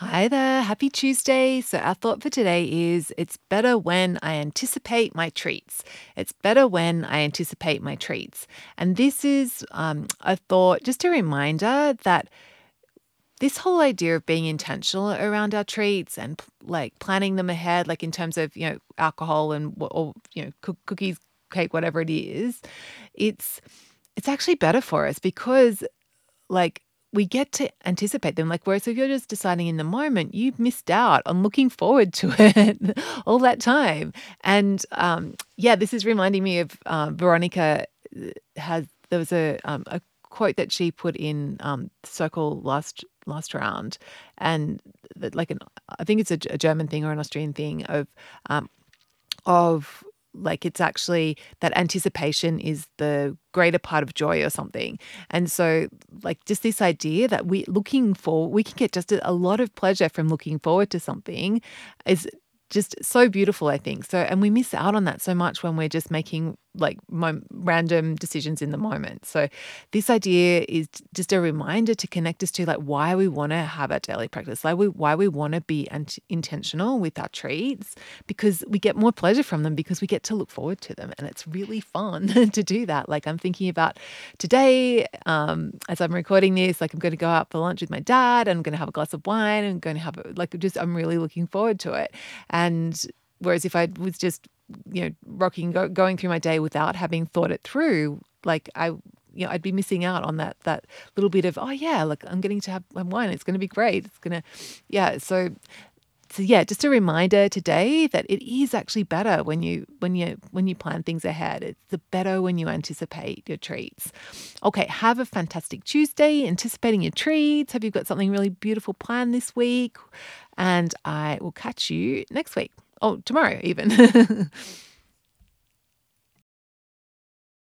Hi there, happy Tuesday. So, our thought for today is it's better when I anticipate my treats. It's better when I anticipate my treats. And this is um, a thought, just a reminder that this whole idea of being intentional around our treats and like planning them ahead, like in terms of, you know, alcohol and or, you know, cookies, cake, whatever it is, it's, it's actually better for us because like we get to anticipate them. Like, whereas if you're just deciding in the moment, you've missed out on looking forward to it all that time. And um, yeah, this is reminding me of uh, Veronica has, there was a, um, a quote that she put in um, Circle last last round, and that like an I think it's a, a German thing or an Austrian thing of um, of like it's actually that anticipation is the greater part of joy or something. And so like just this idea that we're looking for we can get just a, lot of pleasure from looking forward to something is just so beautiful, I think. So, and we miss out on that so much when we're just making like mo- random decisions in the moment. So, this idea is just a reminder to connect us to like why we want to have our daily practice, like we, why we want to be ant- intentional with our treats, because we get more pleasure from them because we get to look forward to them, and it's really fun to do that. Like I'm thinking about today, um, as I'm recording this, like I'm going to go out for lunch with my dad, and I'm going to have a glass of wine, and I'm going to have like just I'm really looking forward to it. And whereas if I was just, you know, rocking, go, going through my day without having thought it through, like I, you know, I'd be missing out on that that little bit of, oh yeah, look, I'm getting to have wine. It's going to be great. It's going to, yeah. So so yeah, just a reminder today that it is actually better when you when you when you plan things ahead. It's the better when you anticipate your treats. Okay, have a fantastic Tuesday, anticipating your treats. Have you got something really beautiful planned this week? And I will catch you next week. Oh, tomorrow even.